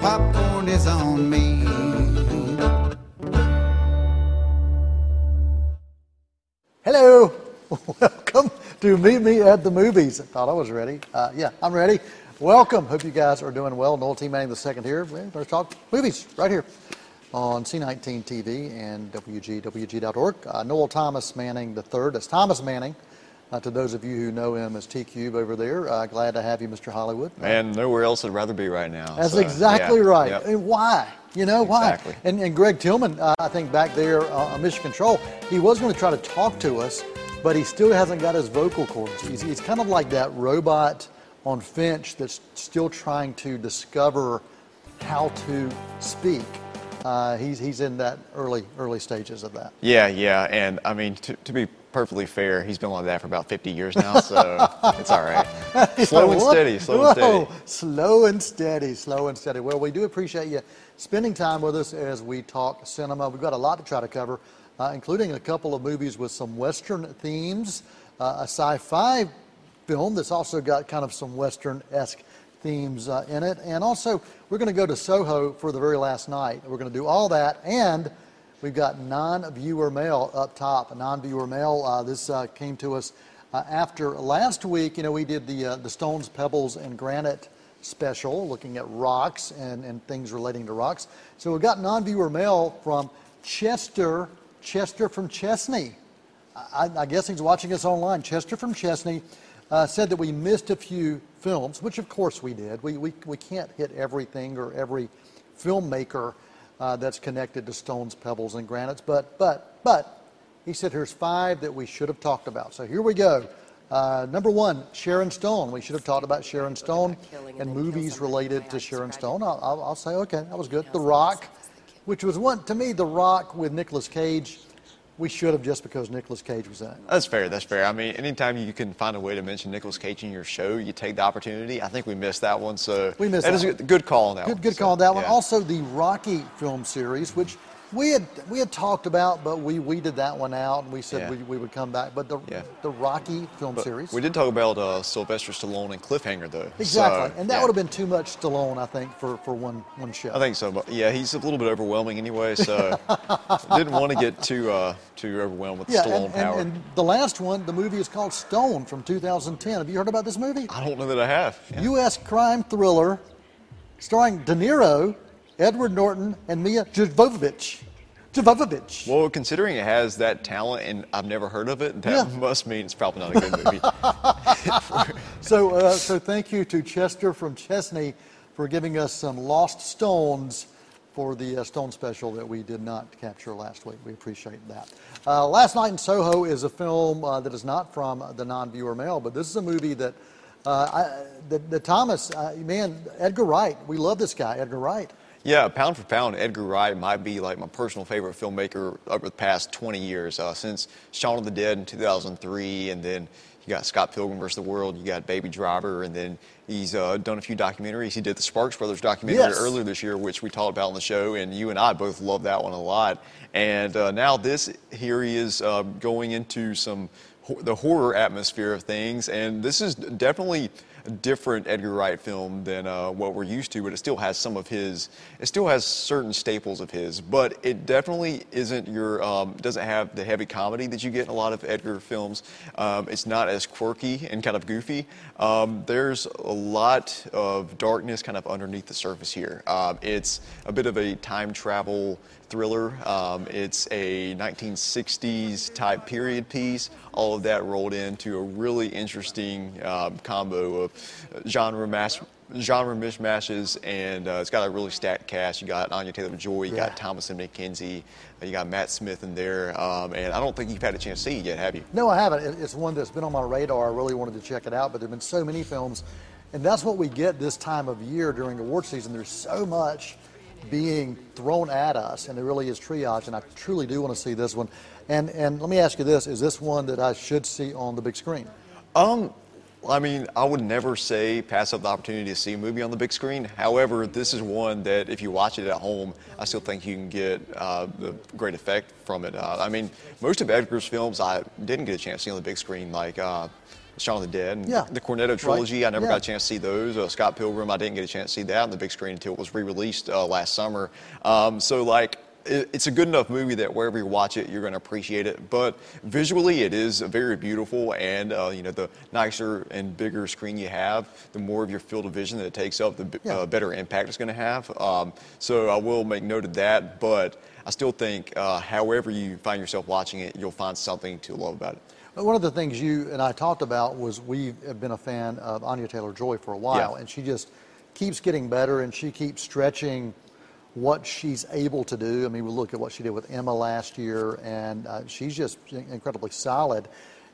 popcorn is on me. Hello, welcome to Meet Me at the Movies. I thought I was ready. Uh, yeah, I'm ready. Welcome. Hope you guys are doing well. Noel T. Manning the second here. We're going to talk movies right here on C19 TV and WGWG.org. Uh, Noel Thomas Manning the third. That's Thomas Manning. Uh, to those of you who know him as T Cube over there, uh, glad to have you, Mr. Hollywood. And nowhere else I'd rather be right now. That's so, exactly yeah, right. yep. And why? You know why? Exactly. And, and Greg Tillman, uh, I think back there uh, on Mission Control, he was going to try to talk to us, but he still hasn't got his vocal cords. He's, he's kind of like that robot on Finch that's still trying to discover how to speak. Uh, he's, he's in that early early stages of that. Yeah, yeah. And I mean, to, to be perfectly fair, he's been like that for about 50 years now, so it's all right. Slow and steady, slow whoa, and steady. Slow and steady, slow and steady. Well, we do appreciate you spending time with us as we talk cinema. We've got a lot to try to cover, uh, including a couple of movies with some Western themes, uh, a sci fi film that's also got kind of some Western esque themes uh, in it. And also, we're going to go to Soho for the very last night. We're going to do all that and We've got non-viewer mail up top. Non-viewer mail. Uh, this uh, came to us uh, after last week. You know, we did the uh, the stones, pebbles, and granite special, looking at rocks and, and things relating to rocks. So we've got non-viewer mail from Chester. Chester from Chesney. I, I guess he's watching us online. Chester from Chesney uh, said that we missed a few films, which of course we did. We we we can't hit everything or every filmmaker uh, that's connected to stones, pebbles, and granites. But, but, but, he said here's five that we should have talked about. So here we go. Uh, number one, Sharon Stone. We should have talked about Sharon Stone and movies related to Sharon Stone. I'll, I'll, I'll say, okay, that was good. The Rock, which was one, to me, The Rock with Nicolas Cage. We should have just because Nicolas Cage was in it. That's fair. That's fair. I mean, anytime you can find a way to mention Nicolas Cage in your show, you take the opportunity. I think we missed that one, so We missed that that is a good, call on that Good, one. good So, call on that one. yeah. Also, the Rocky film series, which we had we had talked about, but we weeded that one out, and we said Yeah. we, we would come back. But the Yeah. the Rocky film But series, We did talk about uh, Sylvester Stallone and Cliffhanger, though. exactly, So, and that yeah. would have been too much Stallone, I think, for, for one one show. I think so, but yeah, he's a little bit overwhelming anyway, so didn't want to get too uh, too overwhelmed with yeah, Stallone and, power. and, and the last one, the movie is called Stone from 2010. Have you heard about this movie? I don't know that I have. U.S. crime thriller, starring De Niro, Edward Norton, and Milla Jovovich. Jovovich. Well, considering it has that talent and I've never heard of it, that Yeah. must mean it's probably not a good movie. So, uh, so thank you to Chester from Chesney for giving us some lost stones for the uh, stone special that we did not capture last week. We appreciate that. Uh, last Night in Soho is a film uh, that is not from the non-viewer mail, but this is a movie that, uh, I, that, that Thomas, uh, man, Edgar Wright, we love this guy, Edgar Wright. Yeah, pound for pound, Edgar Wright might be like my personal favorite filmmaker over the past 20 years. Uh, since Shaun of the Dead in 2003, and then you got Scott Pilgrim vs. the World, you got Baby Driver, and then he's uh, done a few documentaries. He did the Sparks Brothers documentary Yes. earlier this year, which we talked about on the show, and you and I both love that one a lot. And uh, now this, here he is uh, going into some the horror atmosphere of things, and this is definitely different Edgar Wright film than uh, what we're used to, but it still has some of his, it still has certain staples of his, but it definitely isn't your, um, doesn't have the heavy comedy that you get in a lot of Edgar films. Um, it's not as quirky and kind of goofy. Um, there's a lot of darkness kind of underneath the surface here. Um, it's a bit of a time travel thriller. Um, it's a 1960s type period piece. All of that rolled into a really interesting um, combo of genre mash, genre mishmashes, and uh, it's got a really stacked cast. You got Anya Taylor Joy, you Yeah. got Thomasin McKenzie, you got Matt Smith in there, um, and I don't think you've had a chance to see it yet, have you? No, I haven't. It's one that's been on my radar. I really wanted to check it out, but there have been so many films, and that's what we get this time of year during award season. There's so much being thrown at us, and it really is triage. And I truly do want to see this one. And and let me ask you this: Is this one that I should see on the big screen? Um, I mean, I would never say pass up the opportunity to see a movie on the big screen. However, this is one that if you watch it at home, I still think you can get uh, the great effect from it. Uh, I mean, most of Edgar's films I didn't get a chance to see on the big screen, like uh, Shaun of the Dead and Yeah. the Cornetto trilogy. Right. I never Yeah. got a chance to see those. Uh, Scott Pilgrim, I didn't get a chance to see that on the big screen until it was re-released uh, last summer. Um, so like. It's a good enough movie that wherever you watch it, you're going to appreciate it. But visually, it is very beautiful, and uh, you know, the nicer and bigger screen you have, the more of your field of vision that it takes up, the b- Yeah. uh, better impact it's going to have. Um, so I will make note of that. But I still think, uh, however you find yourself watching it, you'll find something to love about it. One of the things you and I talked about was we have been a fan of Anya Taylor Joy for a while, Yeah. and she just keeps getting better and she keeps stretching what she's able to do. I mean, we look at what she did with Emma last year, and uh, she's just incredibly solid.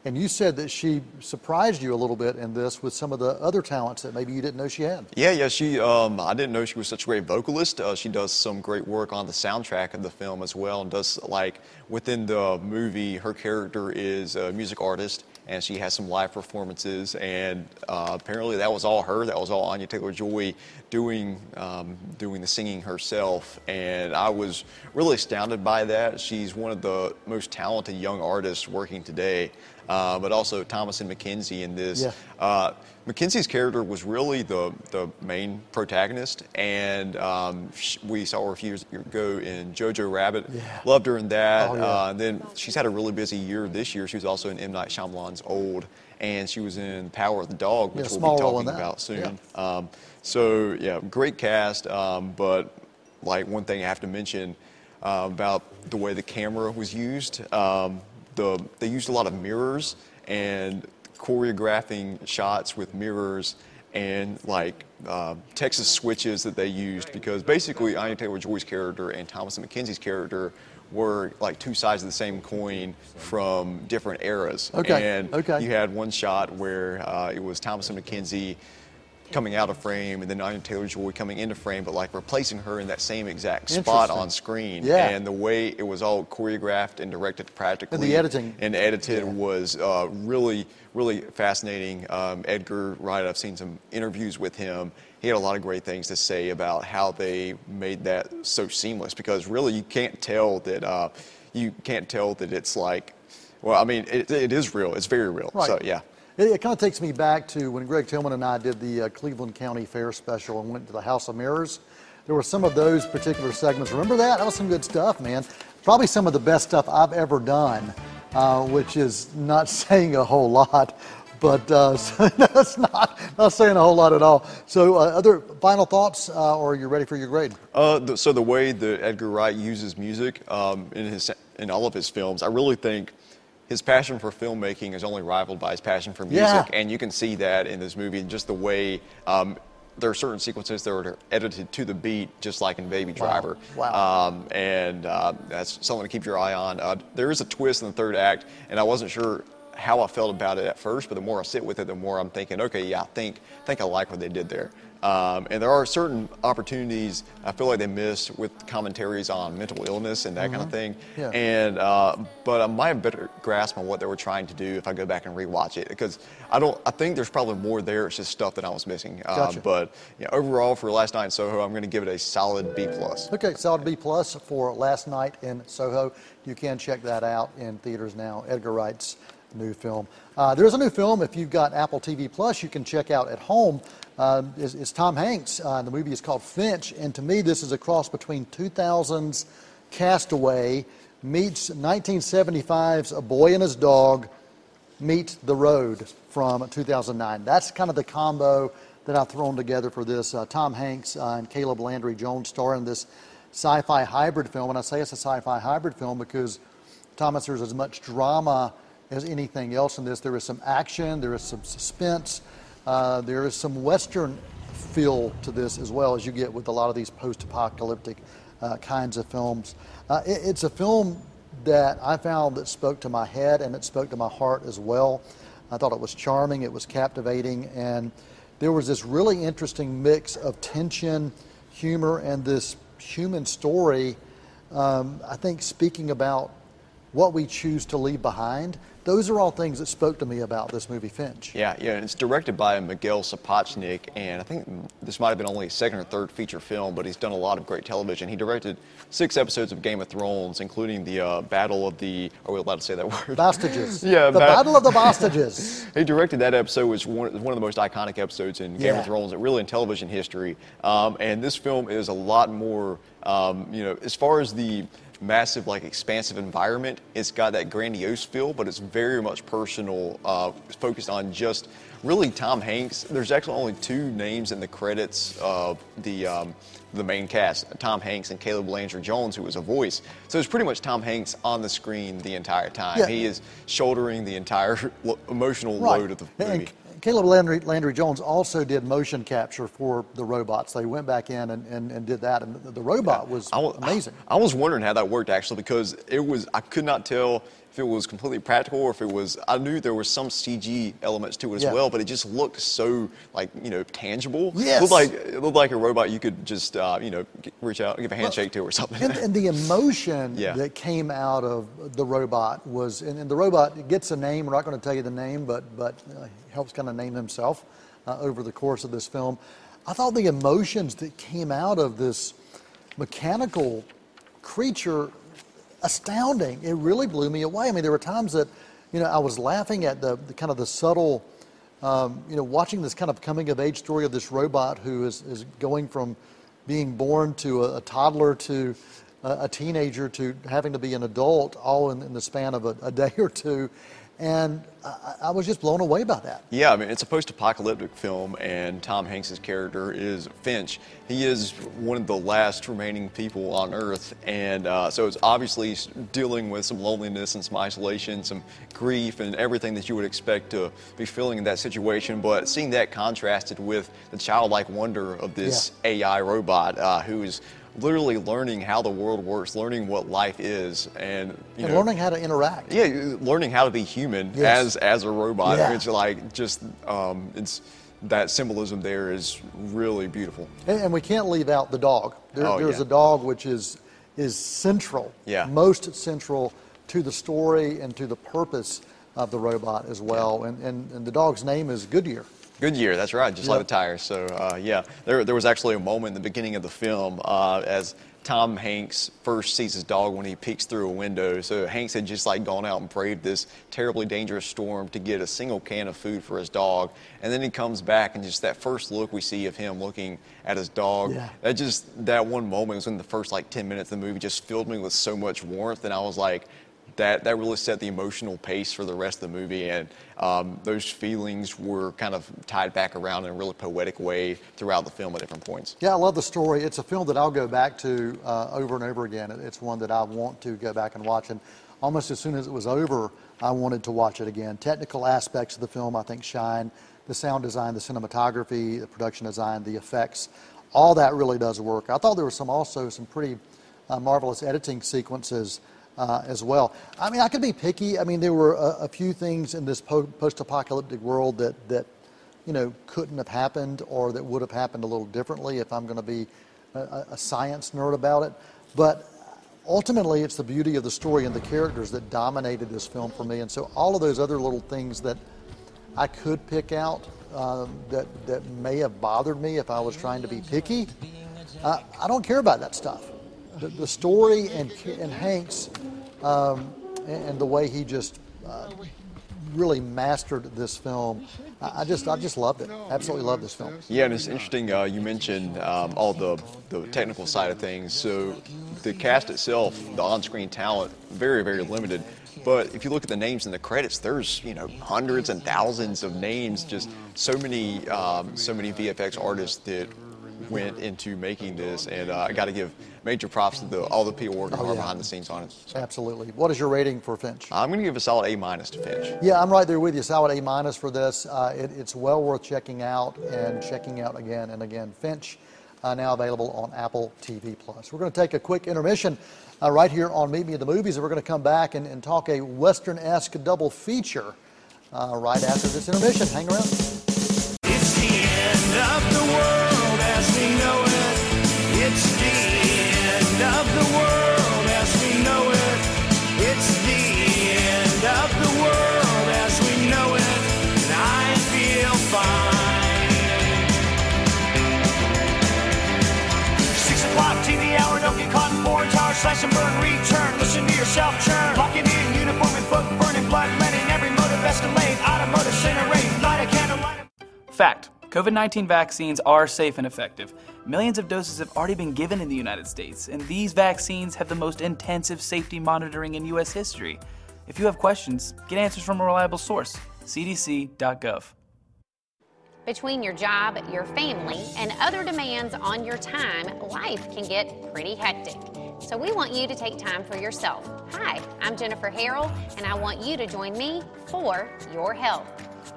And you said that she surprised you a little bit in this with some of the other talents that maybe you didn't know she had. Yeah, yeah. She, um, I didn't know she was such a great vocalist. Uh, she does some great work on the soundtrack of the film as well, and does like within the movie, her character is a music artist, and she has some live performances. And uh, apparently, that was all her. That was all Anya Taylor Joy doing, um, doing the singing herself. And I was really astounded by that. She's one of the most talented young artists working today. Uh, but also Thomasin McKenzie in this. Yeah. Uh, Mackenzie's character was really the, the main protagonist, and um, sh- we saw her a few years ago in Jojo Rabbit. Yeah. Loved her in that. Oh, yeah. uh, then she's had a really busy year this year. She was also in M. Night Shyamalan's Old, and she was in Power of the Dog, which Yeah, we'll be talking about soon. Um, so, yeah, great cast, um, but like one thing I have to mention uh, about the way the camera was used. Um, the, they used a lot of mirrors and choreographing shots with mirrors and like uh, Texas switches that they used because basically Anya Taylor Joy's character and Thomasin McKenzie's character were like two sides of the same coin from different eras. Okay, And okay. you had one shot where uh, it was Thomasin McKenzie coming out of frame and then Anya Taylor Joy coming into frame, but like replacing her in that same exact spot on screen. Yeah. And the way it was all choreographed and directed practically. And the editing. And edited Yeah. was uh, really, really fascinating. Um, Edgar Wright, I've seen some interviews with him. He had a lot of great things to say about how they made that so seamless because really you can't tell that, uh, you can't tell that it's like, well, I mean, it, it is real. It's very real. Right. So, yeah. It, it kind of takes me back to when Greg Tillman and I did the uh, Cleveland County Fair special and went to the House of Mirrors. There were some of those particular segments. Remember that? That was some good stuff, man. Probably some of the best stuff I've ever done, uh, which is not saying a whole lot, but uh, that's not, not saying a whole lot at all. So, uh, other final thoughts, uh, or you're ready for your grade? Uh, the, so the way that Edgar Wright uses music um, in his in all of his films, I really think his passion for filmmaking is only rivaled by his passion for music, Yeah. and you can see that in this movie. and Just the way um, there are certain sequences that are edited to the beat, just like in Baby Driver. Wow. Um, and uh, that's something to keep your eye on. Uh, there is a twist in the third act, and I wasn't sure how I felt about it at first, but the more I sit with it, the more I'm thinking, okay, yeah, I think think I like what they did there. Um, and there are certain opportunities I feel like they missed with commentaries on mental illness and that kind of thing. Mm-hmm. Yeah. And uh, but I might have better grasp on what they were trying to do if I go back and rewatch it because I don't. I think there's probably more there. It's just stuff that I was missing. Uh, Gotcha. But yeah, overall for last night in Soho, I'm going to give it a solid B plus. Okay, solid B plus for last night in Soho. You can check that out in theaters now. Edgar Wright's new film. Uh, there's a new film. If you've got Apple TV Plus, you can check out at home. Uh, is, is Tom Hanks. Uh, the movie is called Finch, and to me, this is a cross between 2000's Castaway meets 1975's A Boy and His Dog meet The Road from 2009. That's kind of the combo that I've thrown together for this. Uh, Tom Hanks uh, and Caleb Landry Jones star in this sci-fi hybrid film. And I say it's a sci-fi hybrid film because Thomas, there's as much drama as anything else in this. There is some action, there is some suspense, uh, there is some Western feel to this as well as you get with a lot of these post-apocalyptic uh, kinds of films. Uh, it- it's a film that I found that spoke to my head and it spoke to my heart as well. I thought it was charming, it was captivating, and there was this really interesting mix of tension, humor, and this human story. Um, I think speaking about what we choose to leave behind. Those are all things that spoke to me about this movie, Finch. Yeah, yeah, and it's directed by Miguel Sapochnik, and I think this might have been only his second or third feature film, but he's done a lot of great television. He directed six episodes of Game of Thrones, including the uh, Battle of the. Are we allowed to say that word? Bastages. Yeah, the ba- Battle of the Bastages. He directed that episode, which was one, one of the most iconic episodes in Game Yeah. of Thrones, really in television history. Um, and this film is a lot more, um, you know, as far as the massive, like, expansive environment, it's got that grandiose feel, but it's very much personal, uh, focused on just really Tom Hanks. There's actually only two names in the credits of the. Um, the main cast, Tom Hanks and Caleb Landry Jones, who was a voice. So it's pretty much Tom Hanks on the screen the entire time. Yeah. He is shouldering the entire lo- emotional Right. load of the And movie. Caleb Landry, Landry Jones also did motion capture for the robots. They went back in and, and, and did that, and the, the robot was I amazing. I was wondering how that worked actually because it was I could not tell if it was completely practical or if it was I knew there was some CG elements to it as Yeah. well, but it just looked so like you know tangible. Yes. It looked like it looked like a robot you could just uh, you know reach out and give a handshake to or something. And, and the emotion Yeah. that came out of the robot was, and, and the robot gets a name. We're not going to tell you the name, but but uh, helps kind of name himself uh, over the course of this film. I thought the emotions that came out of this mechanical creature astounding. It really blew me away. I mean, there were times that, you know, I was laughing at the, the kind of the subtle, um, you know, watching this kind of coming of age story of this robot who is, is going from being born to a, a toddler to a, a teenager to having to be an adult all in, in the span of a, a day or two. And I, I was just blown away by that. Yeah, I mean, it's a post apocalyptic film, and Tom Hanks' character is Finch. He is one of the last remaining people on Earth, and uh, so it's obviously dealing with some loneliness and some isolation, some grief, and everything that you would expect to be feeling in that situation. But seeing that contrasted with the childlike wonder of this AI robot uh, who is literally learning how the world works, learning what life is, and you And know, learning how to interact. yeah, learning how to be human Yes. as as a robot. Yeah. It's like just um, it's that symbolism there is really beautiful. And, and we can't leave out the dog. There, Oh, there's yeah. a dog which is is central, Yeah. most central to the story and to the purpose of the robot as well. And, and, and the dog's name is Goodyear. Goodyear, that's right, just Yeah. like the tires. So uh, yeah, there there was actually a moment in the beginning of the film uh, as Tom Hanks first sees his dog when he peeks through a window. So Hanks had just like gone out and braved this terribly dangerous storm to get a single can of food for his dog, and then he comes back and just that first look we see of him looking at his dog. Yeah. That just that one moment was in the first like 10 minutes of the movie just filled me with so much warmth, and I was like. That, that really set the emotional pace for the rest of the movie, and um, those feelings were kind of tied back around in a really poetic way throughout the film at different points. Yeah, I love the story. It's a film that I'll go back to uh, over and over again. It's one that I want to go back and watch. And almost as soon as it was over, I wanted to watch it again. Technical aspects of the film, I think, shine. The sound design, the cinematography, the production design, the effects, all that really does work. I thought there was some also some pretty uh, marvelous editing sequences uh, as well. I mean, I could be picky. I mean, there were a, a few things in this po- post-apocalyptic world that that you know couldn't have happened or that would have happened a little differently if I'm going to be a, a science nerd about it. But ultimately, it's the beauty of the story and the characters that dominated this film for me. And so all of those other little things that I could pick out um, that that may have bothered me if I was trying to be picky. Uh, I don't care about that stuff. The, the story and and Hanks um, and, and the way he just uh, really mastered this film. I, I just I just loved it. Absolutely loved this film. Yeah, and it's interesting. Uh, you mentioned um, all the the technical side of things. So the cast itself, the on-screen talent, very very limited. But if you look at the names in the credits, there's you know hundreds and thousands of names. Just so many um, so many VFX artists that went into making this, and uh, I got to give major props to the, all the people working hard yeah. behind the scenes on it. So Absolutely. What is your rating for Finch? I'm going to give a solid A minus to Finch. Yeah, I'm right there with you. Solid A minus for this. Uh, it, it's well worth checking out and checking out again and again. Finch, uh, now available on Apple TV Plus. We're going to take a quick intermission uh, right here on Meet Me at the Movies, and we're going to come back and, and talk a Western-esque double feature uh, right after this intermission. Hang around. Yourself churn. Locking in, uniform and book, burning blood, letting every motive escalate. Automotive incinerate, light a candle, light a Fact COVID 19 vaccines are safe and effective. Millions of doses have already been given in the United States, and these vaccines have the most intensive safety monitoring in U.S. history. If you have questions, get answers from a reliable source cdc.gov. Between your job, your family, and other demands on your time, life can get pretty hectic. So we want you to take time for yourself. Hi, I'm Jennifer Harrell, and I want you to join me for your health.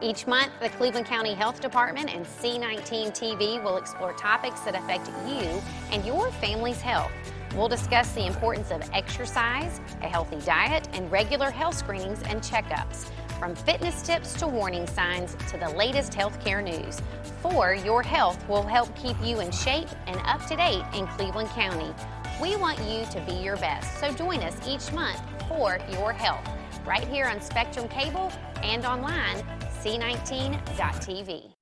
Each month, the Cleveland County Health Department and C19 TV will explore topics that affect you and your family's health. We'll discuss the importance of exercise, a healthy diet, and regular health screenings and checkups. From fitness tips to warning signs to the latest healthcare news. For Your Health will help keep you in shape and up to date in Cleveland County. We want you to be your best, so join us each month for Your Health, right here on Spectrum Cable and online, c19.tv.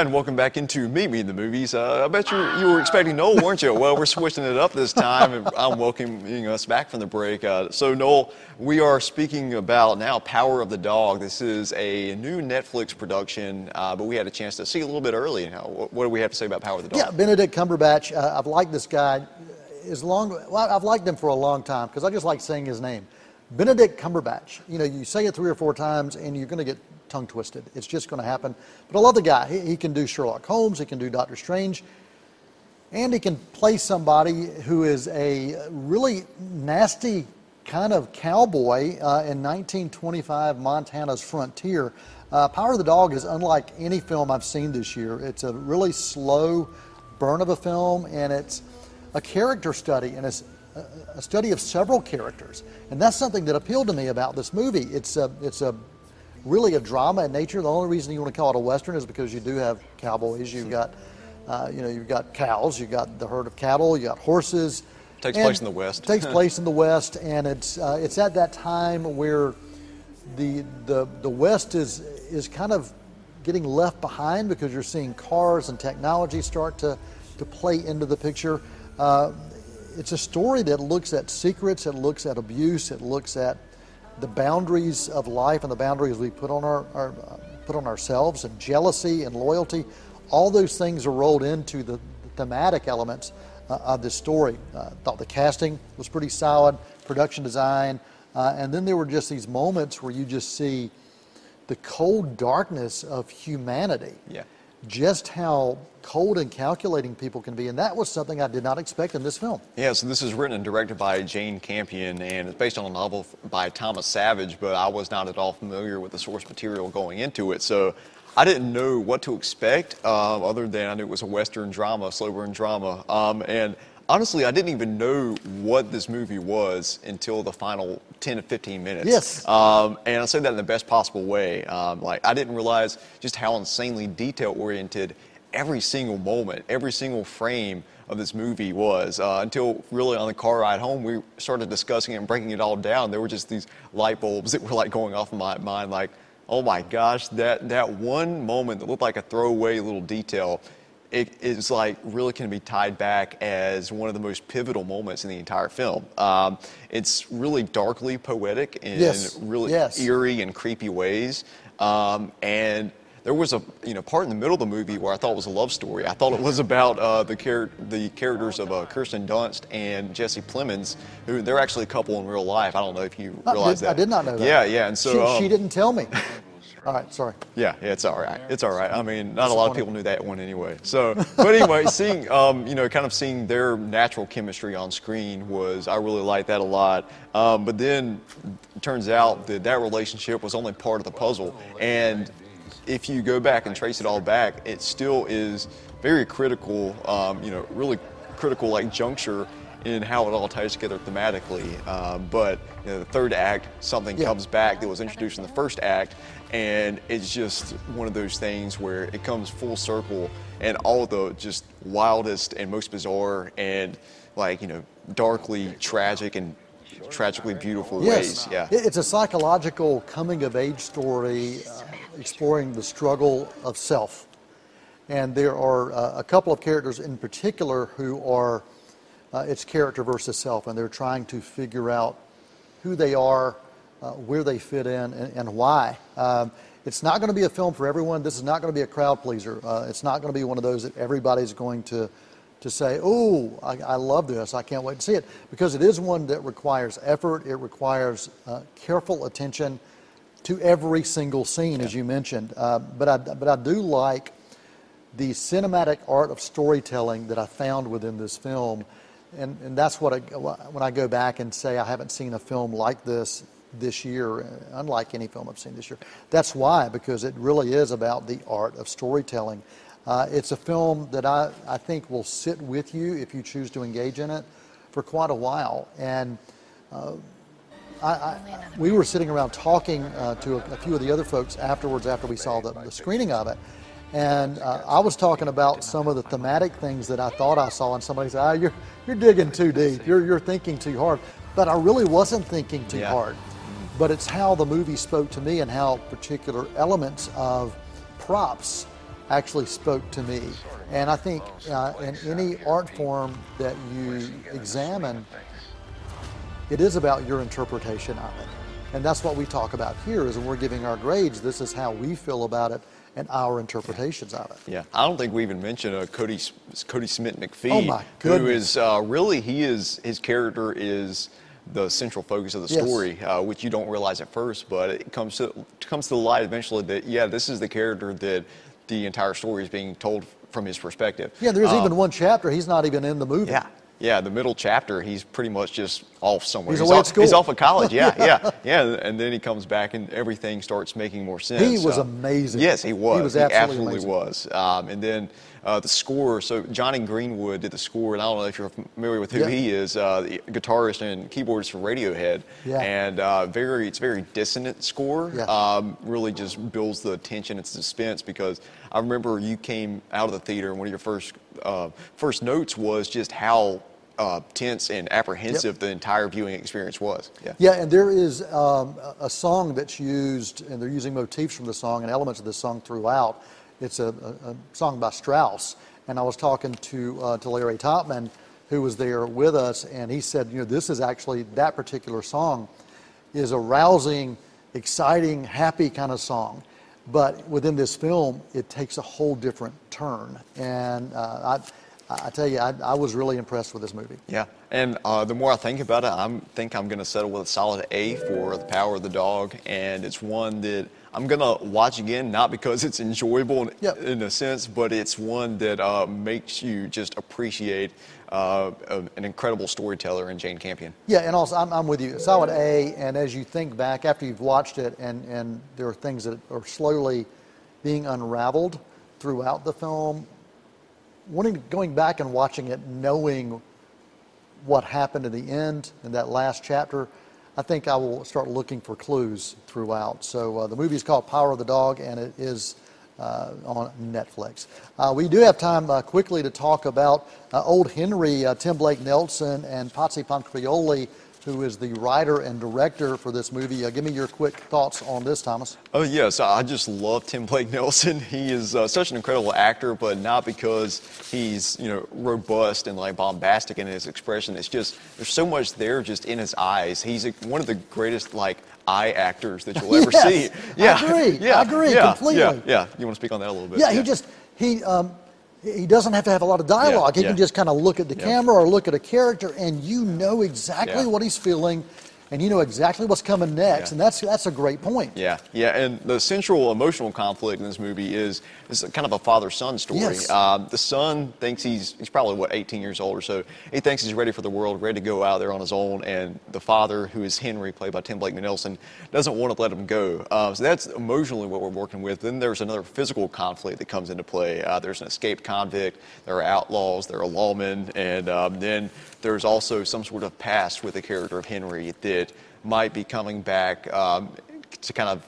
Hi, and welcome back into Meet Me in the Movies. Uh, I bet you, you were expecting Noel, weren't you? Well, we're switching it up this time, and I'm welcoming us back from the break. Uh, so, Noel, we are speaking about now Power of the Dog. This is a new Netflix production, uh, but we had a chance to see a little bit early. Now, what, what do we have to say about Power of the Dog? Yeah, Benedict Cumberbatch. Uh, I've liked this guy as long. Well, I've liked him for a long time because I just like saying his name, Benedict Cumberbatch. You know, you say it three or four times and you're going to get tongue twisted. It's just going to happen. But I love the guy. He, he can do Sherlock Holmes. He can do Doctor Strange. And he can play somebody who is a really nasty kind of cowboy uh, in 1925 Montana's frontier. Uh, Power of the Dog is unlike any film I've seen this year. It's a really slow burn of a film, and it's a character study, and it's a, study of several characters. And that's something that appealed to me about this movie. It's a, it's a really a drama in nature. The only reason you want to call it a western is because you do have cowboys. You've got, uh, you know, you've got cows. You've got the herd of cattle. You got horses. Takes place in the West. Takes place in the West, and it's uh, it's at that time where the the the West is is kind of getting left behind because you're seeing cars and technology start to to play into the picture. Uh, it's a story that looks at secrets, it looks at abuse, it looks at the boundaries of life and the boundaries we put on our, our uh, put on ourselves, and jealousy and loyalty. All those things are rolled into the thematic elements uh, of this story. Uh, thought the casting was pretty solid, production design, uh, and then there were just these moments where you just see the cold darkness of humanity. Yeah. Just how cold and calculating people can be, and that was something I did not expect in this film. Yeah, so this is written and directed by Jane Campion, and it's based on a novel by Thomas Savage, but I was not at all familiar with the source material going into it, so I didn't know what to expect, um, other than I knew it was a Western drama, slow burn drama. Um, and honestly, I didn't even know what this movie was until the final 10 to 15 minutes. Yes. Um, and I say that in the best possible way. Um, like, I didn't realize just how insanely detail oriented every single moment, every single frame of this movie was uh, until really on the car ride home we started discussing it and breaking it all down. There were just these light bulbs that were like going off in my mind, like, oh my gosh, that that one moment that looked like a throwaway little detail. It is like really can be tied back as one of the most pivotal moments in the entire film. Um, it's really darkly poetic in Yes. really Yes. eerie and creepy ways. Um, and there was a you know part in the middle of the movie where I thought it was a love story. I thought it was about uh, the char- the characters of uh, Kirsten Dunst and Jesse Plemons, who they're actually a couple in real life. I don't know if you I did- that. I did not know that. Yeah, yeah. And so she, um, she didn't tell me. All right, sorry. Yeah, yeah, it's all right. It's all right. I mean, not a lot of people knew that one anyway. So, but anyway, seeing, um, you know, kind of seeing their natural chemistry on screen was, I really liked that a lot. Um, but then it turns out that that relationship was only part of the puzzle. And if you go back and trace it all back, it still is very critical, um, you know, really critical like juncture in how it all ties together thematically. Um, but you know, the third act, something Yeah. comes back that was introduced in the first act, and it's just one of those things where it comes full circle, and all the just wildest and most bizarre and like you know darkly tragic and tragically beautiful Yes. ways. Yeah. It's a psychological coming of age story uh, exploring the struggle of self. And there are uh, a couple of characters in particular who are uh, it's character versus self, and they're trying to figure out who they are, uh, where they fit in, and, and why. Um, it's not going to be a film for everyone. This is not going to be a crowd pleaser. Uh, it's not going to be one of those that everybody's going to to say, "Oh, I, I love this! I can't wait to see it," because it is one that requires effort. It requires uh, careful attention to every single scene, as you mentioned. Uh, but I but I do like the cinematic art of storytelling that I found within this film. And, and that's what I, when I go back and say I haven't seen a film like this this year, unlike any film I've seen this year. That's why, because it really is about the art of storytelling. Uh, it's a film that I, I think will sit with you if you choose to engage in it for quite a while. And uh, I, I, we were sitting around talking uh, to a, a few of the other folks afterwards after we saw the, the screening of it. And uh, I was talking about some of the thematic things that I thought I saw, and somebody said, ah, you're, you're digging too deep. You're, you're thinking too hard. But I really wasn't thinking too Yeah. hard. But it's how the movie spoke to me and how particular elements of props actually spoke to me. And I think uh, in any art form that you examine, it is about your interpretation of it. And that's what we talk about here is when we're giving our grades, this is how we feel about it and our interpretations of it. Yeah, I don't think we even mentioned uh, Kodi Cody Smith McPhee, Oh, my goodness. is uh, really he is his character is the central focus of the Yes. story, uh, which you don't realize at first, but it comes to comes to the light eventually that yeah, this is the character that the entire story is being told from his perspective. Yeah, there's Um, even one chapter, he's not even in the movie. yeah. Yeah, the middle chapter, he's pretty much just off somewhere. He's away off. He's off of college. Yeah, yeah, yeah. And then he comes back, and everything starts making more sense. He was Uh, amazing. Yes, he was. He was absolutely absolutely amazing. was. Um, and then uh, the score. So Jonny Greenwood did the score, and I don't know if you're familiar with who Yeah. he is. Uh, the guitarist and keyboardist for Radiohead. Yeah. And uh, very, it's a very dissonant score. Yeah. Um, really just builds the tension and suspense because I remember you came out of the theater and one of your first uh, first notes was just how. Uh, tense and apprehensive the entire viewing experience was. Yeah. Yeah, and there is um, a a song that's used, and they're using motifs from the song and elements of the song throughout. It's a, a, a song by Strauss, and I was talking to uh, to Larry Topman, who was there with us, and he said, you know, this is actually that particular song is a rousing, exciting, happy kind of song. But within this film, it takes a whole different turn, and uh, I, I tell you, I, I was really impressed with this movie. Yeah, and uh, the more I think about it, I think I'm going to settle with a solid A for The Power of the Dog, and it's one that I'm going to watch again, not because it's enjoyable in, Yep. in a sense, but it's one that uh, makes you just appreciate uh, an incredible storyteller in Jane Campion. Yeah, and also I'm, I'm with you. Solid A, and as you think back after you've watched it, and, and there are things that are slowly being unraveled throughout the film, wanting going back and watching it, knowing what happened in the end in that last chapter, I think I will start looking for clues throughout. So uh, the movie is called Power of the Dog, and it is uh, on Netflix. Uh, we do have time uh, quickly to talk about uh, Old Henry, uh, Tim Blake Nelson, and Potsy Ponciroli, who is the writer and director for this movie. Uh, give me your quick thoughts on this, Thomas. Oh yes, I just love Tim Blake Nelson. He is uh, such an incredible actor, but not because he's you know robust and like bombastic in his expression. It's just there's so much there just in his eyes. He's one of the greatest like eye actors that you'll ever Yes, see. I agree. Yeah. I agree yeah, completely. Yeah, yeah. You want to speak on that a little bit? Yeah, he just he um, he doesn't have to have a lot of dialogue. he yeah. can just kind of look at the Yeah. camera or look at a character, and you know exactly Yeah. what he's feeling, and you know exactly what's coming next, Yeah. and that's that's a great point. Yeah, yeah, and the central emotional conflict in this movie is is kind of a father-son story. Yes. Uh, the son thinks he's he's probably what 18 years old or so. He thinks he's ready for the world, ready to go out there on his own, and the father, who is Henry, played by Tim Blake Nelson, doesn't want to let him go. Uh, so that's emotionally what we're working with. Then there's another physical conflict that comes into play. Uh, there's an escaped convict, there are outlaws, there are lawmen, and um, then there's also some sort of past with the character of Henry that might be coming back um, to kind of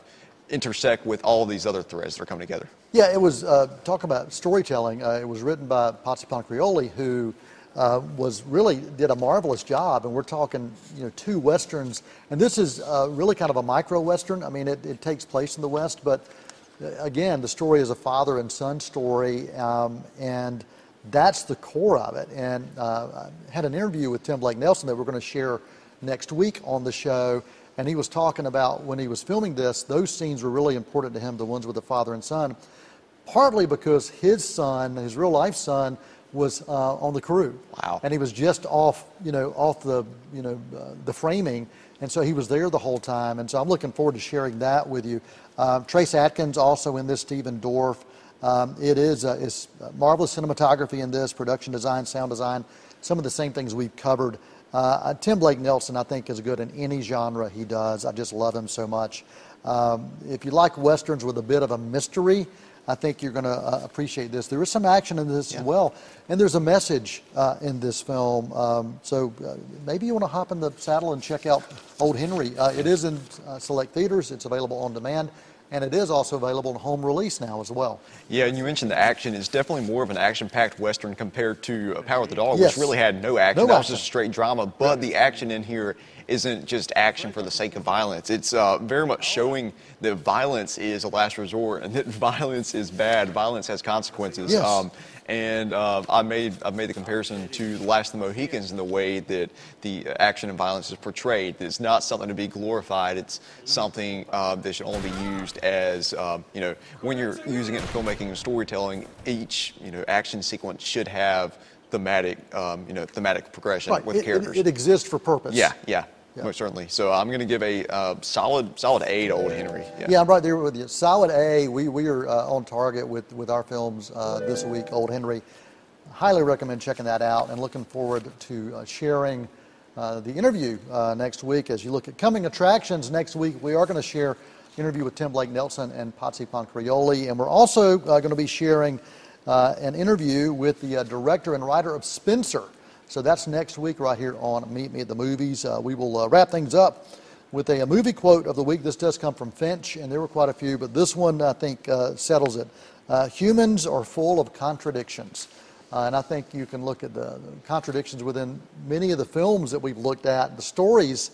intersect with all these other threads that are coming together. Yeah, it was uh, talk about storytelling. Uh, it was written by Potsy Ponciroli, who uh, was really did a marvelous job. And we're talking, you know, two westerns, and this is uh, really kind of a micro western. I mean, it, it takes place in the West, but uh, again, the story is a father and son story, um, and that's the core of it. And uh, I had an interview with Tim Blake Nelson that we're going to share next week on the show. And he was talking about when he was filming this, those scenes were really important to him, the ones with the father and son, partly because his son, his real life son, was uh, on the crew. Wow. And he was just off, you know, off the, you know, uh, the framing. And so he was there the whole time. And so I'm looking forward to sharing that with you. Uh, Trace Atkins also in this, Stephen Dorff. Um, it is uh, it's marvelous cinematography in this, production design, sound design, some of the same things we've covered. Uh, Tim Blake Nelson, I think, is good in any genre he does. I just love him so much. Um, if you like westerns with a bit of a mystery, I think you're going to uh, appreciate this. There is some action in this as well, and there's a message uh, in this film. Um, so uh, maybe you want to hop in the saddle and check out Old Henry. Uh, it is in uh, select theaters. It's available on demand, and it is also available in home release now as well. Yeah, and you mentioned the action. It's definitely more of an action-packed western compared to uh, Power of the Dog, Yes. which really had no action. No that was just straight drama. But the action in here isn't just action for the sake of violence. It's uh, very much showing that violence is a last resort and that violence is bad. Violence has consequences. Yes. And uh, I made I've made the comparison to The Last of the Mohicans in the way that the action and violence is portrayed. It's not something to be glorified. It's something uh, that should only be used as um, you know when you're using it in filmmaking and storytelling. Each you know action sequence should have thematic um, you know thematic progression Right. with It, it, characters. it exists for purpose. yeah, yeah, Yeah. most certainly. So I'm going to give a uh, solid solid A to Old Henry. Yeah, I'm right there with you. Solid A. We, we are uh, on target with, with our films uh, this week, Old Henry. Highly recommend checking that out and looking forward to uh, sharing uh, the interview uh, next week. As you look at coming attractions next week, we are going to share interview with Tim Blake Nelson and Potsy Ponciroli, and we're also uh, going to be sharing uh, an interview with the uh, director and writer of Spencer. So that's next week right here on Meet Me at the Movies. Uh, we will uh, wrap things up with a, a movie quote of the week. This does come from Finch, and there were quite a few, but this one I think uh, settles it. Uh, humans are full of contradictions. Uh, and I think you can look at the contradictions within many of the films that we've looked at, the stories.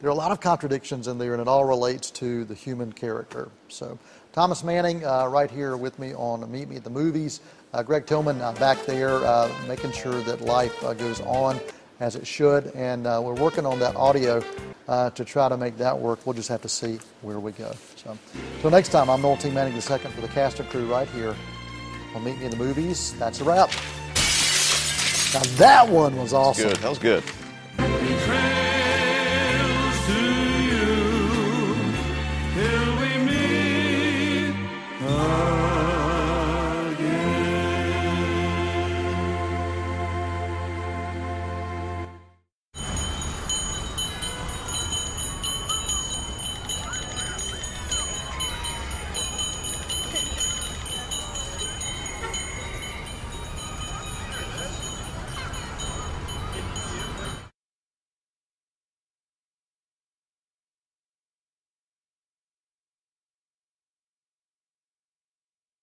There are a lot of contradictions in there, and it all relates to the human character. So, Thomas Manning, uh, right here with me on Meet Me at the Movies. Uh, Greg Tillman uh, back there, uh, making sure that life uh, goes on as it should. And uh, we're working on that audio uh, to try to make that work. We'll just have to see where we go. So, until next time, I'm Noel T. Manning II for the cast and crew right here on Meet Me in the Movies. That's a wrap. Now, that one was awesome. Good. That was good.